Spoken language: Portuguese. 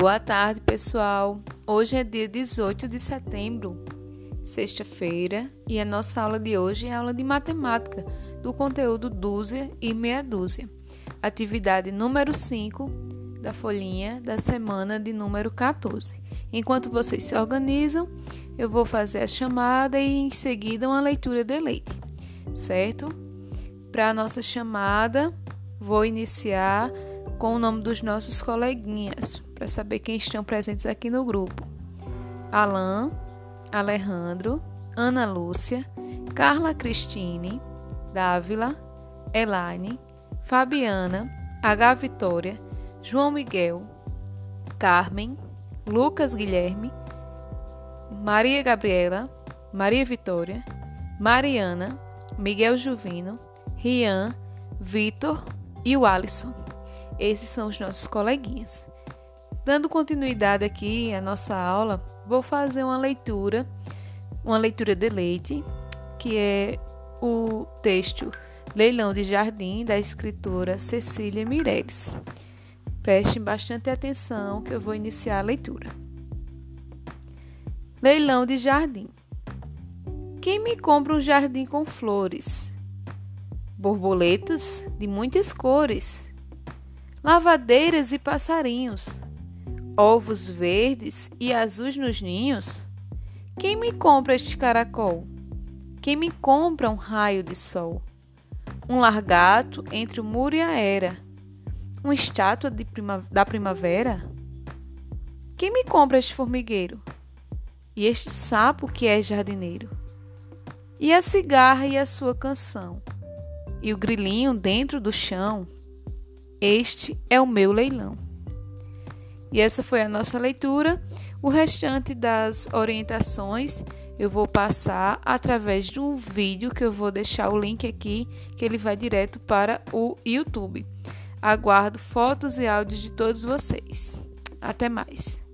Boa tarde, pessoal. Hoje é dia 18 de setembro, sexta-feira, e a nossa aula de hoje é aula de matemática do conteúdo dúzia e meia dúzia. Atividade número 5 da folhinha da semana de número 14. Enquanto vocês se organizam, eu vou fazer a chamada e em seguida uma leitura de leite, certo? Para a nossa chamada, vou iniciar com o nome dos nossos coleguinhas, para saber quem estão presentes aqui no grupo. Alain, Alejandro, Ana Lúcia, Carla Cristine, Dávila, Elaine, Fabiana, H. Vitória, João Miguel, Carmen, Lucas Guilherme, Maria Gabriela, Maria Vitória, Mariana, Miguel Juvino, Rian, Vitor e o Alisson. Esses são os nossos coleguinhas. Dando continuidade aqui à nossa aula, vou fazer uma leitura, uma leitura de leite, que é o texto Leilão de Jardim, da escritora Cecília Mireles. Prestem bastante atenção que eu vou iniciar a leitura. Leilão de jardim. Quem me compra um jardim com flores? Borboletas de muitas cores lavadeiras e passarinhos, ovos verdes e azuis nos ninhos? Quem me compra este caracol? Quem me compra um raio de sol? Um largato entre o muro e a era? Uma estátua prima da primavera? Quem me compra este formigueiro? E este sapo que é jardineiro? E a cigarra e a sua canção? E o grilinho dentro do chão? Este é o meu leilão. E essa foi a nossa leitura. O restante das orientações eu vou passar através de um vídeo que eu vou deixar o link aqui, que ele vai direto para o YouTube. Aguardo fotos e áudios de todos vocês. Até mais.